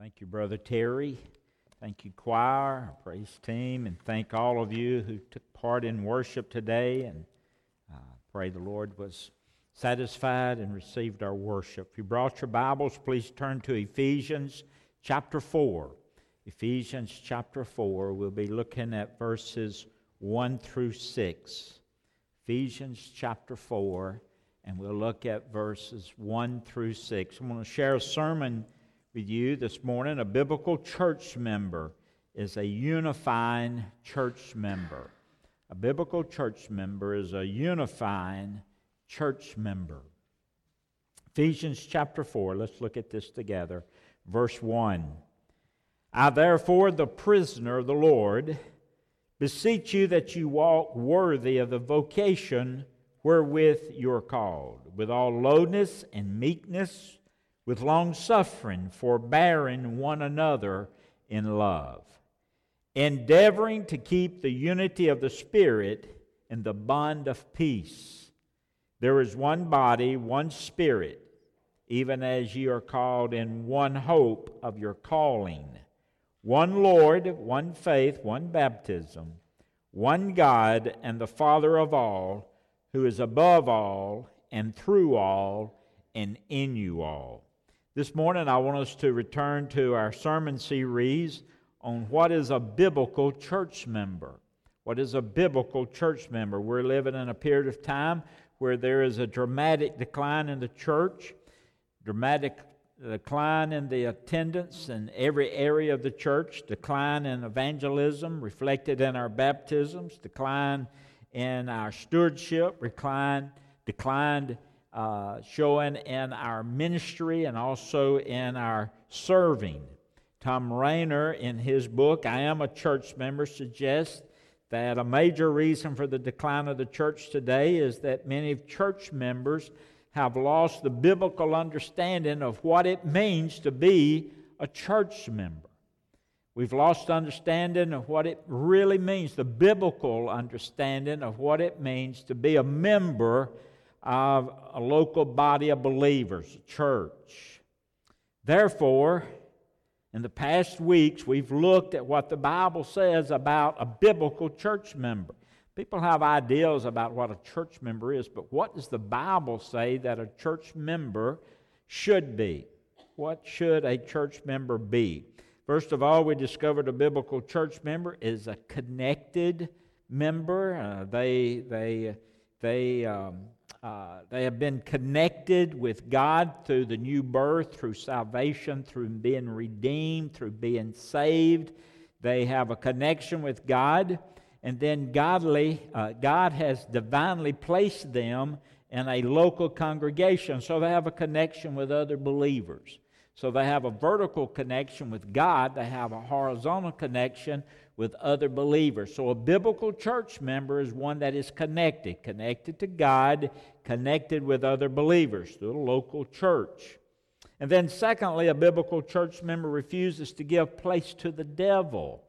Thank you, Brother Terry. Thank you, choir, praise team, and thank all of you who took part in worship today. And uh, pray the Lord was satisfied and received our worship. If you brought your Bibles, please turn to Ephesians chapter 4. Ephesians chapter 4, we'll be looking at verses 1 through 6. Ephesians chapter 4, and we'll look at verses 1 through 6. I'm going to share a sermon with you this morning. A biblical church member is a unifying church member. A biblical church member is a unifying church member. Ephesians chapter 4, let's look at this together. Verse 1. I, therefore, the prisoner of the Lord, beseech you that you walk worthy of the vocation wherewith you are called, with all lowness and meekness with long suffering, forbearing one another in love, endeavoring to keep the unity of the Spirit in the bond of peace. There is one body, one Spirit, even as ye are called in one hope of your calling, one Lord, one faith, one baptism, one God and the Father of all, who is above all and through all and in you all. This morning, I want us to return to our sermon series on what is a biblical church member. What is a biblical church member? We're living in a period of time where there is a dramatic decline in the church, dramatic decline in the attendance in every area of the church, decline in evangelism reflected in our baptisms, decline in our stewardship, decline, declined uh, showing in our ministry and also in our serving. Tom Rainer, in his book, I Am a Church Member, suggests that a major reason for the decline of the church today is that many church members have lost the biblical understanding of what it means to be a church member. We've lost understanding of what it really means, the biblical understanding of what it means to be a member of a local body of believers, a church. Therefore, in the past weeks, we've looked at what the Bible says about a biblical church member. People have ideas about what a church member is, but what does the Bible say that a church member should be? What should a church member be? First of all, we discovered a biblical church member is a connected member. Uh, they, they, they um, uh, they have been connected with God through the new birth, through salvation, through being redeemed, through being saved. They have a connection with God, and then godly, uh, God has divinely placed them in a local congregation, so they have a connection with other believers. So they have a vertical connection with God, they have a horizontal connection with other believers. So a biblical church member is one that is connected, connected to God, connected with other believers through a local church. And then, secondly, a biblical church member refuses to give place to the devil.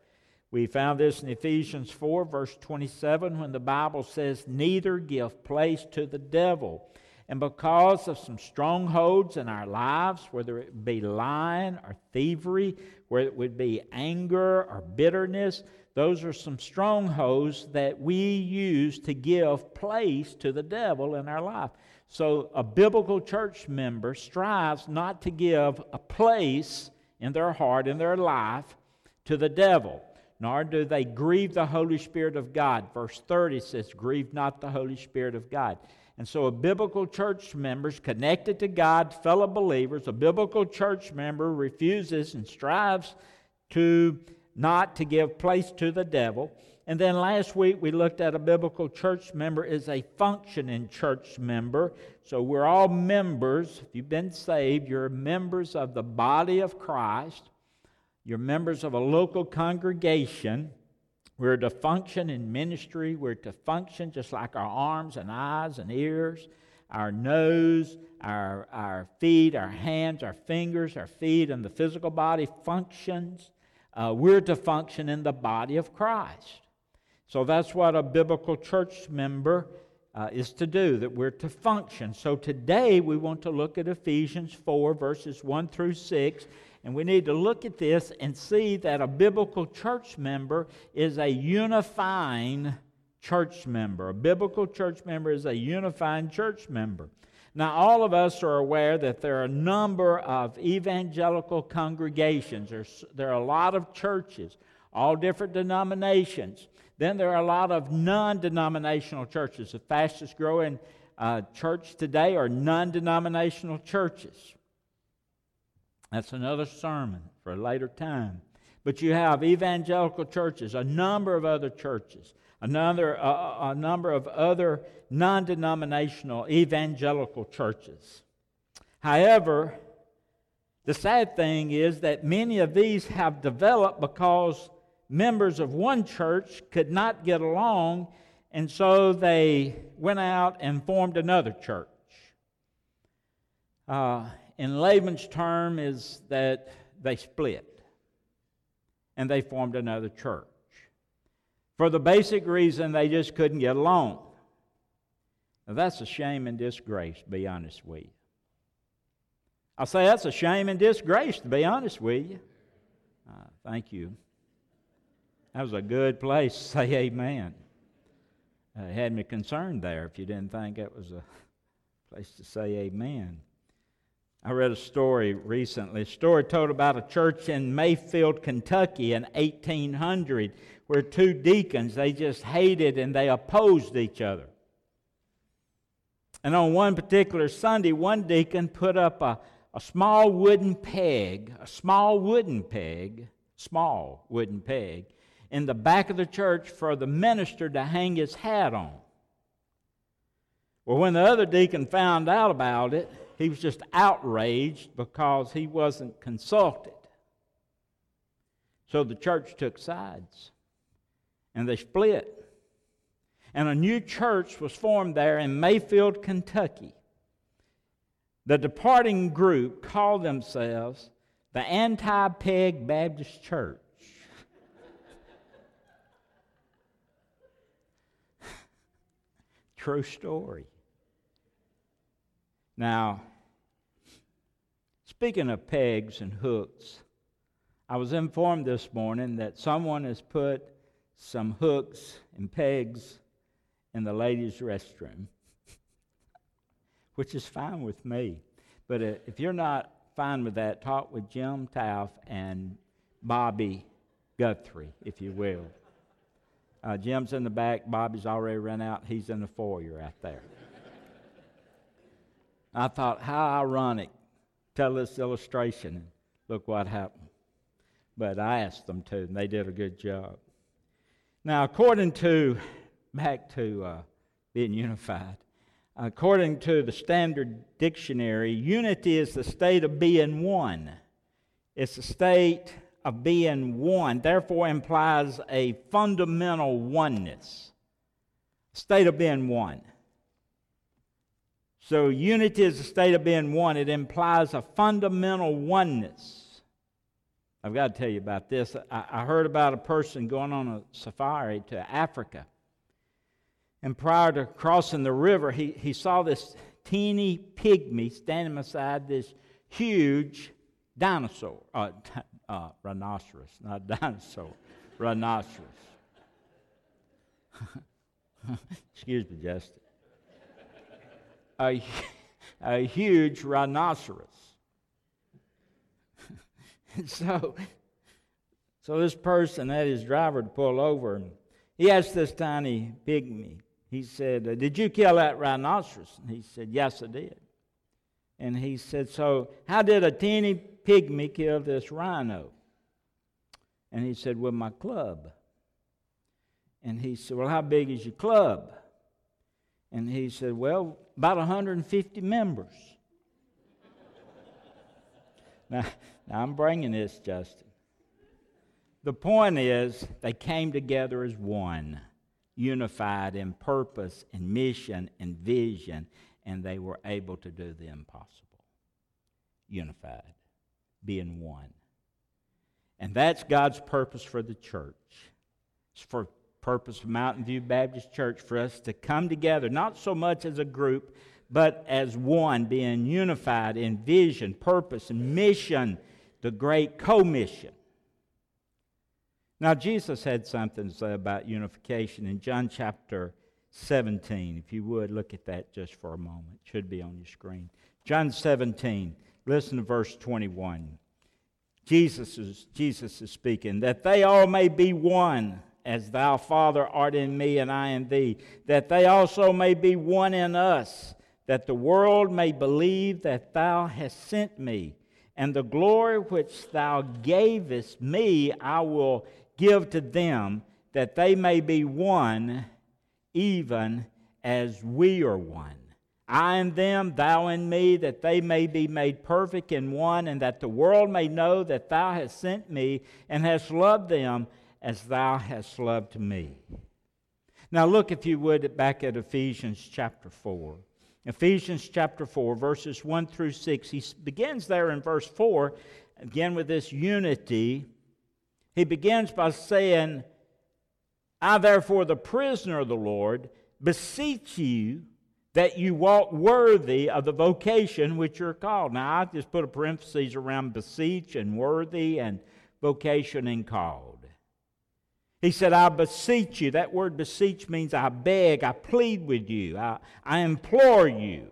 We found this in Ephesians 4, verse 27, when the Bible says, Neither give place to the devil. And because of some strongholds in our lives, whether it be lying or thievery, whether it would be anger or bitterness, those are some strongholds that we use to give place to the devil in our life. So a biblical church member strives not to give a place in their heart, in their life, to the devil, nor do they grieve the Holy Spirit of God. Verse 30 says, Grieve not the Holy Spirit of God. And so, a biblical church member is connected to God, fellow believers, a biblical church member refuses and strives to not to give place to the devil. And then last week we looked at a biblical church member is a functioning church member. So we're all members. If you've been saved, you're members of the body of Christ. You're members of a local congregation. We're to function in ministry. We're to function just like our arms and eyes and ears, our nose, our, our feet, our hands, our fingers, our feet, and the physical body functions. Uh, we're to function in the body of Christ. So that's what a biblical church member uh, is to do, that we're to function. So today we want to look at Ephesians 4, verses 1 through 6, And we need to look at this and see that a biblical church member is a unifying church member. A biblical church member is a unifying church member. Now, all of us are aware that there are a number of evangelical congregations. There's, there are a lot of churches, all different denominations. Then there are a lot of non denominational churches. The fastest growing uh, church today are non denominational churches. That's another sermon for a later time. But you have evangelical churches, a number of other churches, another, uh, a number of other non denominational evangelical churches. However, the sad thing is that many of these have developed because members of one church could not get along, and so they went out and formed another church. Uh, in layman's term, is that they split and they formed another church for the basic reason they just couldn't get along. Now, that's a shame and disgrace, to be honest with you. I say that's a shame and disgrace, to be honest with you. Uh, thank you. That was a good place to say amen. Uh, had me concerned there if you didn't think that was a place to say amen. I read a story recently, a story told about a church in Mayfield, Kentucky in 1800 where two deacons, they just hated and they opposed each other. And on one particular Sunday, one deacon put up a, a small wooden peg, a small wooden peg, small wooden peg, in the back of the church for the minister to hang his hat on. Well, when the other deacon found out about it, he was just outraged because he wasn't consulted. So the church took sides and they split. And a new church was formed there in Mayfield, Kentucky. The departing group called themselves the Anti Peg Baptist Church. True story. Now, speaking of pegs and hooks, I was informed this morning that someone has put some hooks and pegs in the ladies' restroom, which is fine with me. But uh, if you're not fine with that, talk with Jim Taff and Bobby Guthrie, if you will. Uh, Jim's in the back. Bobby's already run out. He's in the foyer out there. I thought, how ironic. Tell this illustration, and look what happened. But I asked them to, and they did a good job. Now, according to, back to uh, being unified, according to the Standard Dictionary, unity is the state of being one. It's the state of being one, therefore implies a fundamental oneness. State of being one. So, unity is a state of being one. It implies a fundamental oneness. I've got to tell you about this. I, I heard about a person going on a safari to Africa. And prior to crossing the river, he, he saw this teeny pygmy standing beside this huge dinosaur, uh, uh, rhinoceros, not dinosaur, rhinoceros. Excuse me, Justin. A, a huge rhinoceros. so, so this person had his driver to pull over, and he asked this tiny pygmy, he said, uh, Did you kill that rhinoceros? And he said, Yes, I did. And he said, So, how did a teeny pygmy kill this rhino? And he said, With my club. And he said, Well, how big is your club? And he said, Well, about 150 members. now, now, I'm bringing this, Justin. The point is, they came together as one, unified in purpose and mission and vision, and they were able to do the impossible. Unified, being one. And that's God's purpose for the church. It's for purpose of Mountain View Baptist Church for us to come together, not so much as a group, but as one, being unified in vision, purpose, and mission the Great Commission. Now, Jesus had something to say about unification in John chapter 17. If you would, look at that just for a moment. It should be on your screen. John 17, listen to verse 21. Jesus is, Jesus is speaking, that they all may be one, as thou, Father, art in me and I in thee, that they also may be one in us, that the world may believe that thou hast sent me. And the glory which thou gavest me, I will give to them, that they may be one, even as we are one. I and them, thou and me, that they may be made perfect in one, and that the world may know that thou hast sent me and hast loved them as thou hast loved me. Now, look, if you would, back at Ephesians chapter 4. Ephesians chapter 4, verses 1 through 6. He begins there in verse 4, again with this unity. He begins by saying, I, therefore, the prisoner of the Lord, beseech you that you walk worthy of the vocation which you're called. Now, I just put a parenthesis around beseech and worthy and vocation and called. He said, I beseech you. That word beseech means I beg, I plead with you, I, I implore you.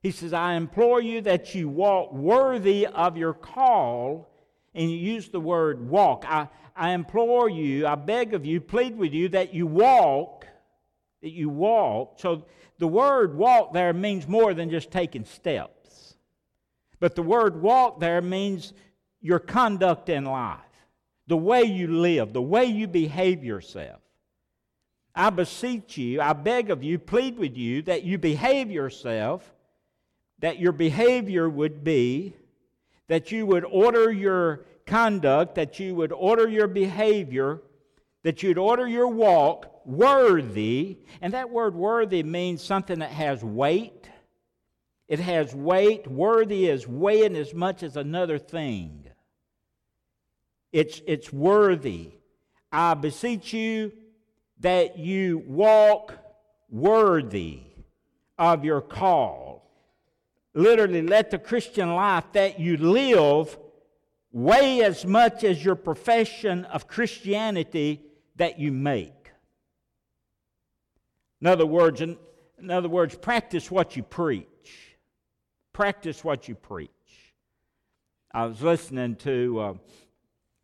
He says, I implore you that you walk worthy of your call. And you use the word walk. I, I implore you, I beg of you, plead with you that you walk, that you walk. So the word walk there means more than just taking steps. But the word walk there means your conduct in life, the way you live, the way you behave yourself. I beseech you, I beg of you, plead with you that you behave yourself, that your behavior would be, that you would order your conduct, that you would order your behavior, that you'd order your walk worthy. And that word worthy means something that has weight. It has weight. Worthy is weighing as much as another thing. It's, it's worthy. I beseech you that you walk worthy of your call. Literally, let the Christian life that you live weigh as much as your profession of Christianity that you make. In other words, in, in other words, practice what you preach. Practice what you preach. I was listening to uh,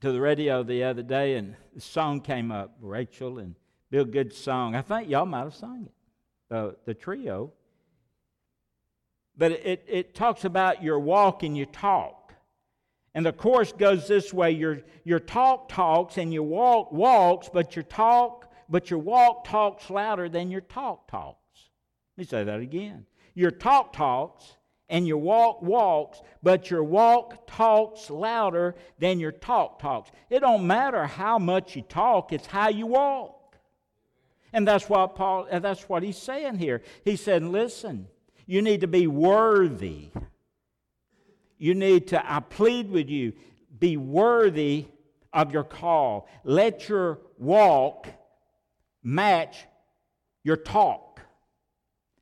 to the radio the other day, and the song came up. Rachel and Bill Good's song. I think y'all might have sung it. Uh, the trio. But it, it talks about your walk and your talk. And the chorus goes this way your, your talk talks and your walk walks, but your talk, but your walk talks louder than your talk talks. Let me say that again. Your talk talks and your walk walks, but your walk talks louder than your talk talks. It don't matter how much you talk, it's how you walk. And that's what Paul that's what he's saying here. He said, listen, you need to be worthy you need to, I plead with you, be worthy of your call. Let your walk match your talk.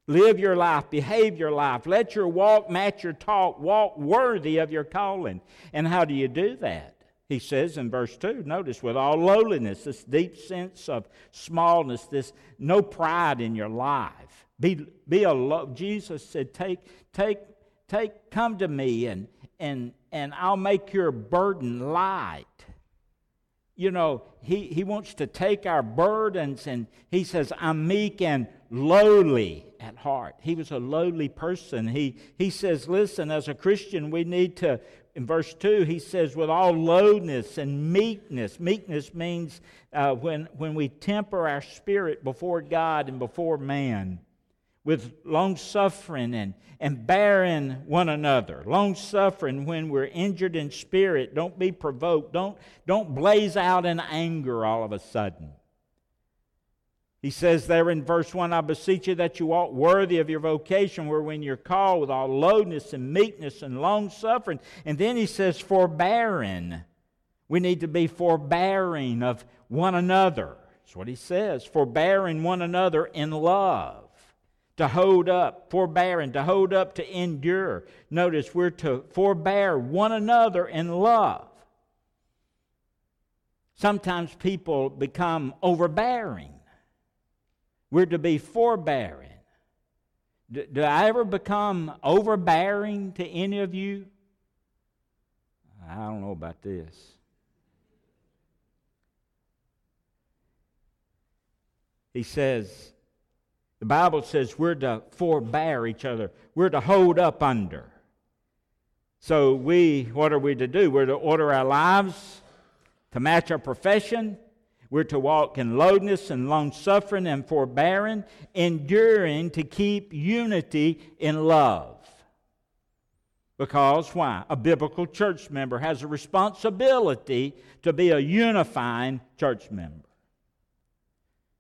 Live your life, behave your life. Let your walk match your talk. Walk worthy of your calling. And how do you do that? He says in verse 2, notice, with all lowliness, this deep sense of smallness, this no pride in your life. Be, be a Jesus said, take, take Take, come to me and, and, and I'll make your burden light. You know, he, he wants to take our burdens and he says, I'm meek and lowly at heart. He was a lowly person. He, he says, listen, as a Christian, we need to, in verse 2, he says, with all lowness and meekness. Meekness means uh, when, when we temper our spirit before God and before man with long suffering and, and bearing one another. Long suffering when we're injured in spirit. Don't be provoked. Don't, don't blaze out in anger all of a sudden. He says there in verse 1 I beseech you that you walk worthy of your vocation, where when you're called with all lowness and meekness and long suffering. And then he says, forbearing. We need to be forbearing of one another. That's what he says, forbearing one another in love to hold up, forbearing, to hold up, to endure. Notice we're to forbear one another in love. Sometimes people become overbearing. We're to be forbearing. Do, do I ever become overbearing to any of you? I don't know about this. He says, the Bible says we're to forbear each other, we're to hold up under. So, we, what are we to do? We're to order our lives to match our profession. We're to walk in lowness and long suffering and forbearing, enduring to keep unity in love. Because why? A biblical church member has a responsibility to be a unifying church member.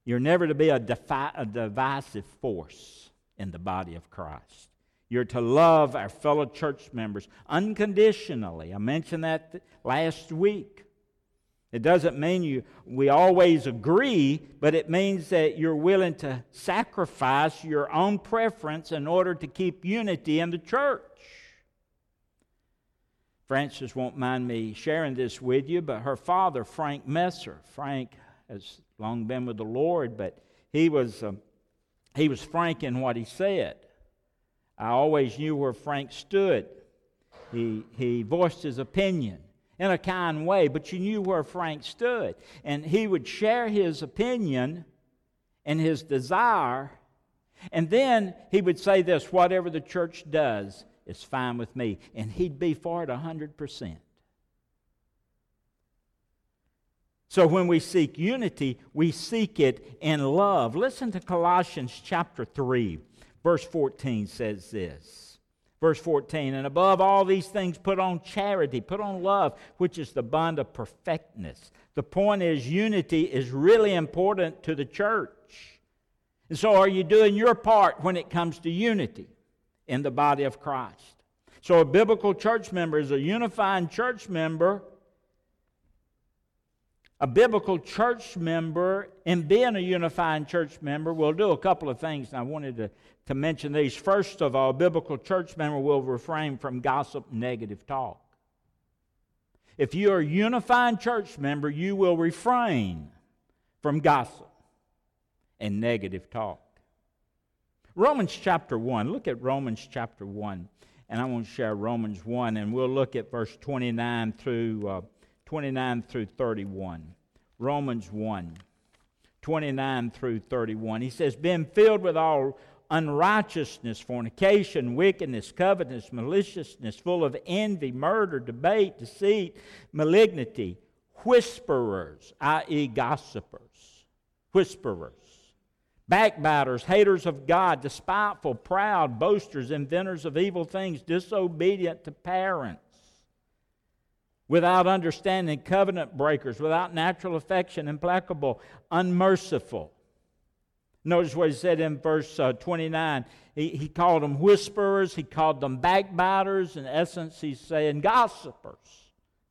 You're never to be a, defi- a divisive force in the body of Christ. You're to love our fellow church members unconditionally. I mentioned that th- last week. It doesn't mean you we always agree, but it means that you're willing to sacrifice your own preference in order to keep unity in the church. Frances won't mind me sharing this with you, but her father, Frank Messer, Frank has long been with the Lord, but he was, um, he was frank in what he said. I always knew where Frank stood. He, he voiced his opinion in a kind way, but you knew where Frank stood. And he would share his opinion and his desire, and then he would say this whatever the church does is fine with me. And he'd be for it 100%. So when we seek unity, we seek it in love. Listen to Colossians chapter 3, verse 14 says this. Verse 14, and above all these things, put on charity, put on love, which is the bond of perfectness. The point is, unity is really important to the church. And so, are you doing your part when it comes to unity in the body of Christ? So, a biblical church member is a unifying church member a biblical church member, and being a unifying church member, will do a couple of things. And I wanted to, to mention these. First of all, a biblical church member will refrain from gossip negative talk. If you are a unifying church member, you will refrain from gossip and negative talk. Romans chapter 1, look at Romans chapter 1. And I want to share Romans 1, and we'll look at verse 29 through. Uh, 29 through 31. Romans 1, 29 through 31. He says, Being filled with all unrighteousness, fornication, wickedness, covetousness, maliciousness, full of envy, murder, debate, deceit, malignity, whisperers, i.e., gossipers, whisperers, backbiters, haters of God, despiteful, proud, boasters, inventors of evil things, disobedient to parents without understanding, covenant breakers, without natural affection, implacable, unmerciful. Notice what he said in verse uh, 29. He, he called them whisperers, he called them backbiters. In essence, he's saying gossipers.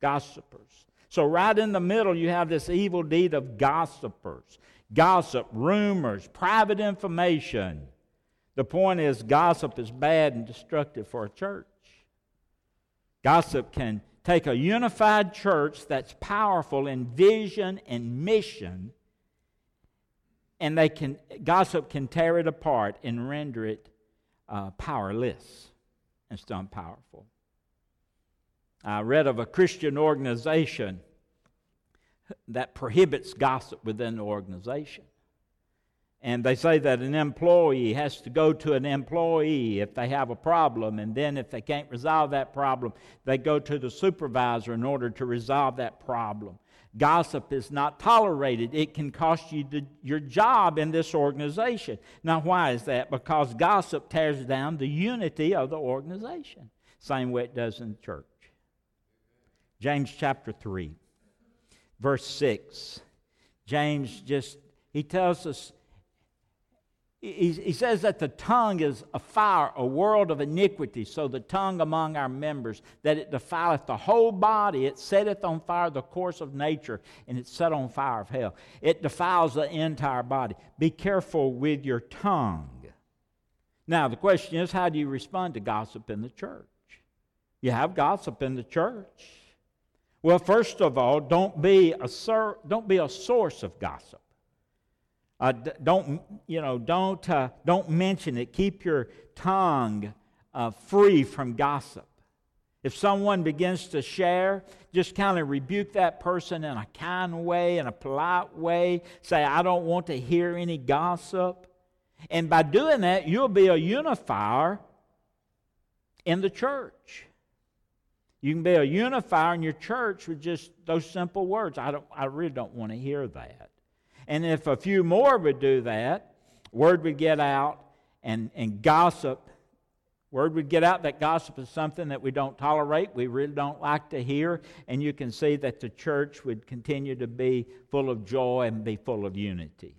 Gossipers. So, right in the middle, you have this evil deed of gossipers. Gossip, rumors, private information. The point is, gossip is bad and destructive for a church. Gossip can take a unified church that's powerful in vision and mission, and they can gossip can tear it apart and render it uh, powerless instead of powerful. I read of a Christian organization that prohibits gossip within the organization. And they say that an employee has to go to an employee if they have a problem, and then if they can't resolve that problem, they go to the supervisor in order to resolve that problem. Gossip is not tolerated. It can cost you the, your job in this organization. Now, why is that? Because gossip tears down the unity of the organization, same way it does in the church. James chapter 3, verse 6. James just, he tells us he, he says that the tongue is a fire, a world of iniquity. So the tongue among our members, that it defileth the whole body, it setteth on fire the course of nature, and it set on fire of hell. It defiles the entire body. Be careful with your tongue. Now, the question is how do you respond to gossip in the church? You have gossip in the church. Well, first of all, don't be a, don't be a source of gossip. Uh, don't you know? Don't uh, don't mention it. Keep your tongue uh, free from gossip. If someone begins to share, just kind of rebuke that person in a kind way, in a polite way. Say, I don't want to hear any gossip. And by doing that, you'll be a unifier in the church. You can be a unifier in your church with just those simple words. I, don't, I really don't want to hear that. And if a few more would do that, word would get out and, and gossip. Word would get out that gossip is something that we don't tolerate, we really don't like to hear, and you can see that the church would continue to be full of joy and be full of unity.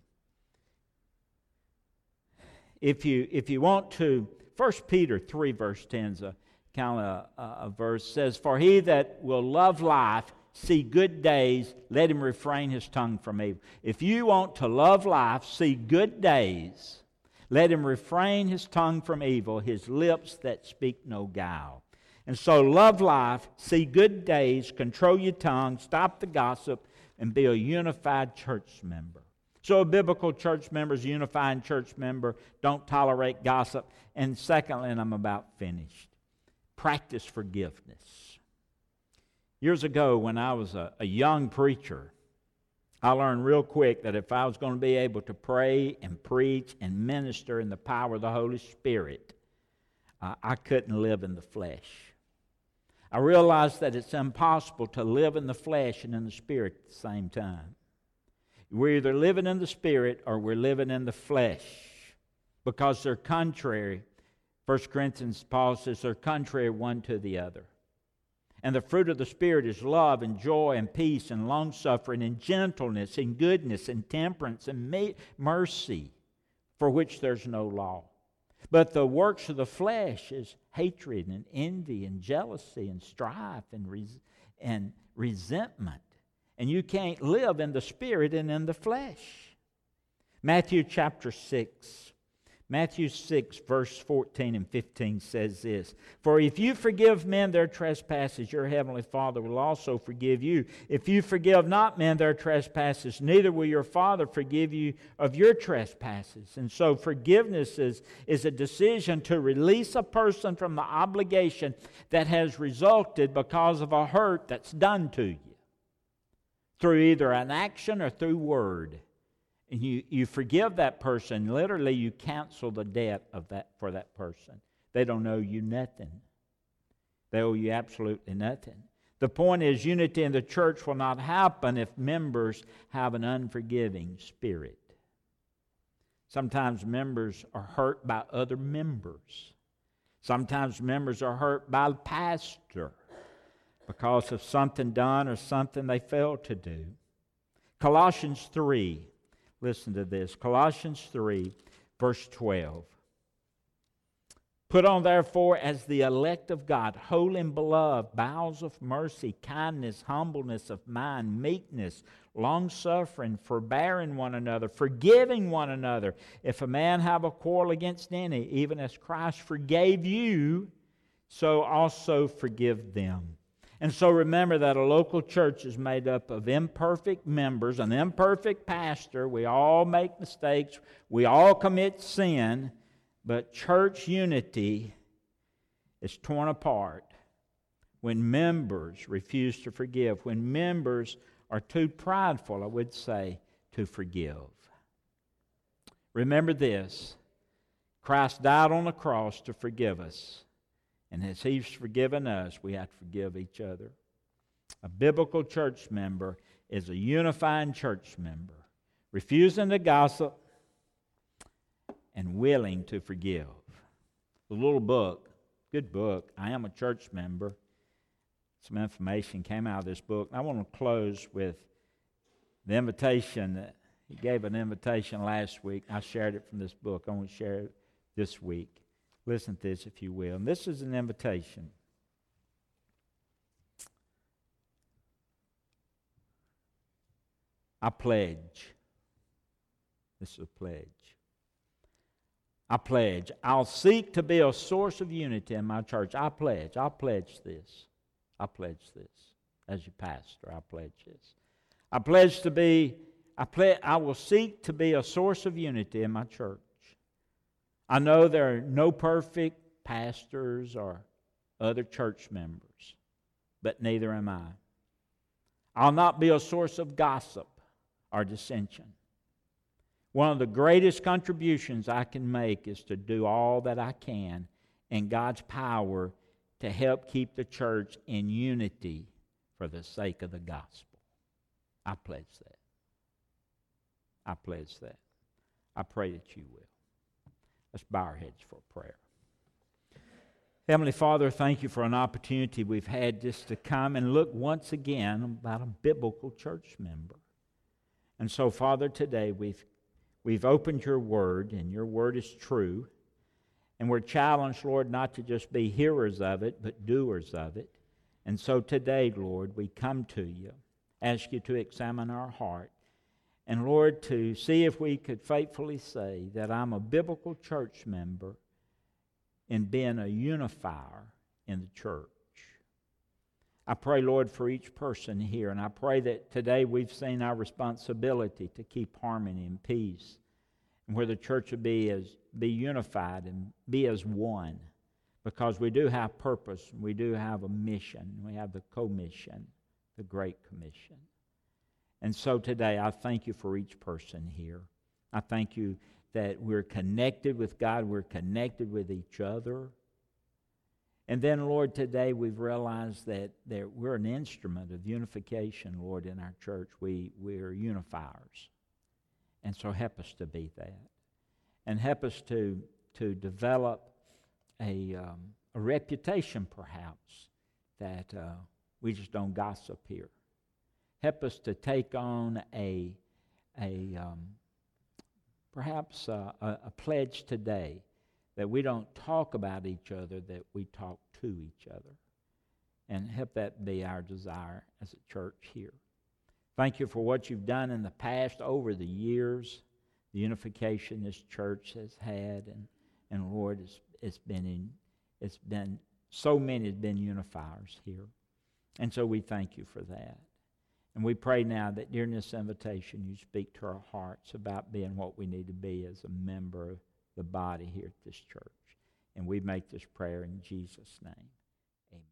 If you, if you want to, 1 Peter 3, verse 10 is a kind of a, a verse says, For he that will love life, see good days, let him refrain his tongue from evil. If you want to love life, see good days, let him refrain his tongue from evil, his lips that speak no guile. And so, love life, see good days, control your tongue, stop the gossip, and be a unified church member. So, a biblical church member is a unifying church member. Don't tolerate gossip. And secondly, and I'm about finished, practice forgiveness. Years ago, when I was a, a young preacher, I learned real quick that if I was going to be able to pray and preach and minister in the power of the Holy Spirit, uh, I couldn't live in the flesh. I realized that it's impossible to live in the flesh and in the spirit at the same time. We're either living in the spirit or we're living in the flesh because they're contrary 1 Corinthians, Paul says they're contrary one to the other. And the fruit of the Spirit is love and joy and peace and long suffering and gentleness and goodness and temperance and mercy, for which there's no law. But the works of the flesh is hatred and envy and jealousy and strife and, res- and resentment. And you can't live in the Spirit and in the flesh. Matthew chapter 6 Matthew 6, verse 14 and 15 says this For if you forgive men their trespasses, your heavenly Father will also forgive you. If you forgive not men their trespasses, neither will your Father forgive you of your trespasses. And so, forgiveness is, is a decision to release a person from the obligation that has resulted because of a hurt that's done to you through either an action or through word and you, you forgive that person, literally you cancel the debt of that for that person. They don't owe you nothing. They owe you absolutely nothing. The point is, unity in the church will not happen if members have an unforgiving spirit. Sometimes members are hurt by other members. Sometimes members are hurt by the pastor because of something done or something they failed to do. Colossians 3 Listen to this Colossians 3, verse 12. Put on, therefore, as the elect of God, holy and beloved, bowels of mercy, kindness, humbleness of mind, meekness, long suffering, forbearing one another, forgiving one another. If a man have a quarrel against any, even as Christ forgave you, so also forgive them. And so remember that a local church is made up of imperfect members, an imperfect pastor. We all make mistakes, we all commit sin, but church unity is torn apart when members refuse to forgive, when members are too prideful, I would say, to forgive. Remember this Christ died on the cross to forgive us. And as He's forgiven us, we have to forgive each other. A biblical church member is a unifying church member, refusing to gossip and willing to forgive. The little book, good book. I am a church member. Some information came out of this book. I want to close with the invitation that he gave an invitation last week. I shared it from this book. I want to share it this week. Listen to this, if you will. And this is an invitation. I pledge. This is a pledge. I pledge. I'll seek to be a source of unity in my church. I pledge. I pledge this. I pledge this. As your pastor, I pledge this. I pledge to be, I, ple- I will seek to be a source of unity in my church. I know there are no perfect pastors or other church members, but neither am I. I'll not be a source of gossip or dissension. One of the greatest contributions I can make is to do all that I can in God's power to help keep the church in unity for the sake of the gospel. I pledge that. I pledge that. I pray that you will. Let's bow our heads for prayer. Heavenly Father, thank you for an opportunity we've had just to come and look once again about a biblical church member. And so, Father, today we've We've opened your word, and your word is true. And we're challenged, Lord, not to just be hearers of it, but doers of it. And so today, Lord, we come to you, ask you to examine our heart. And Lord, to see if we could faithfully say that I'm a biblical church member in being a unifier in the church. I pray, Lord, for each person here, and I pray that today we've seen our responsibility to keep harmony and peace, and where the church will be as be unified and be as one, because we do have purpose, we do have a mission, we have the commission, the Great Commission. And so today, I thank you for each person here. I thank you that we're connected with God, we're connected with each other. And then, Lord, today we've realized that, that we're an instrument of unification, Lord, in our church. We, we're unifiers. And so help us to be that. And help us to, to develop a, um, a reputation, perhaps, that uh, we just don't gossip here. Help us to take on a, a um, perhaps a, a, a pledge today that we don't talk about each other, that we talk to each other. And help that be our desire as a church here. Thank you for what you've done in the past over the years, the unification this church has had, and, and Lord, it's, it's been in, it's been so many have been unifiers here. And so we thank you for that. And we pray now that during this invitation you speak to our hearts about being what we need to be as a member of the body here at this church. And we make this prayer in Jesus' name. Amen.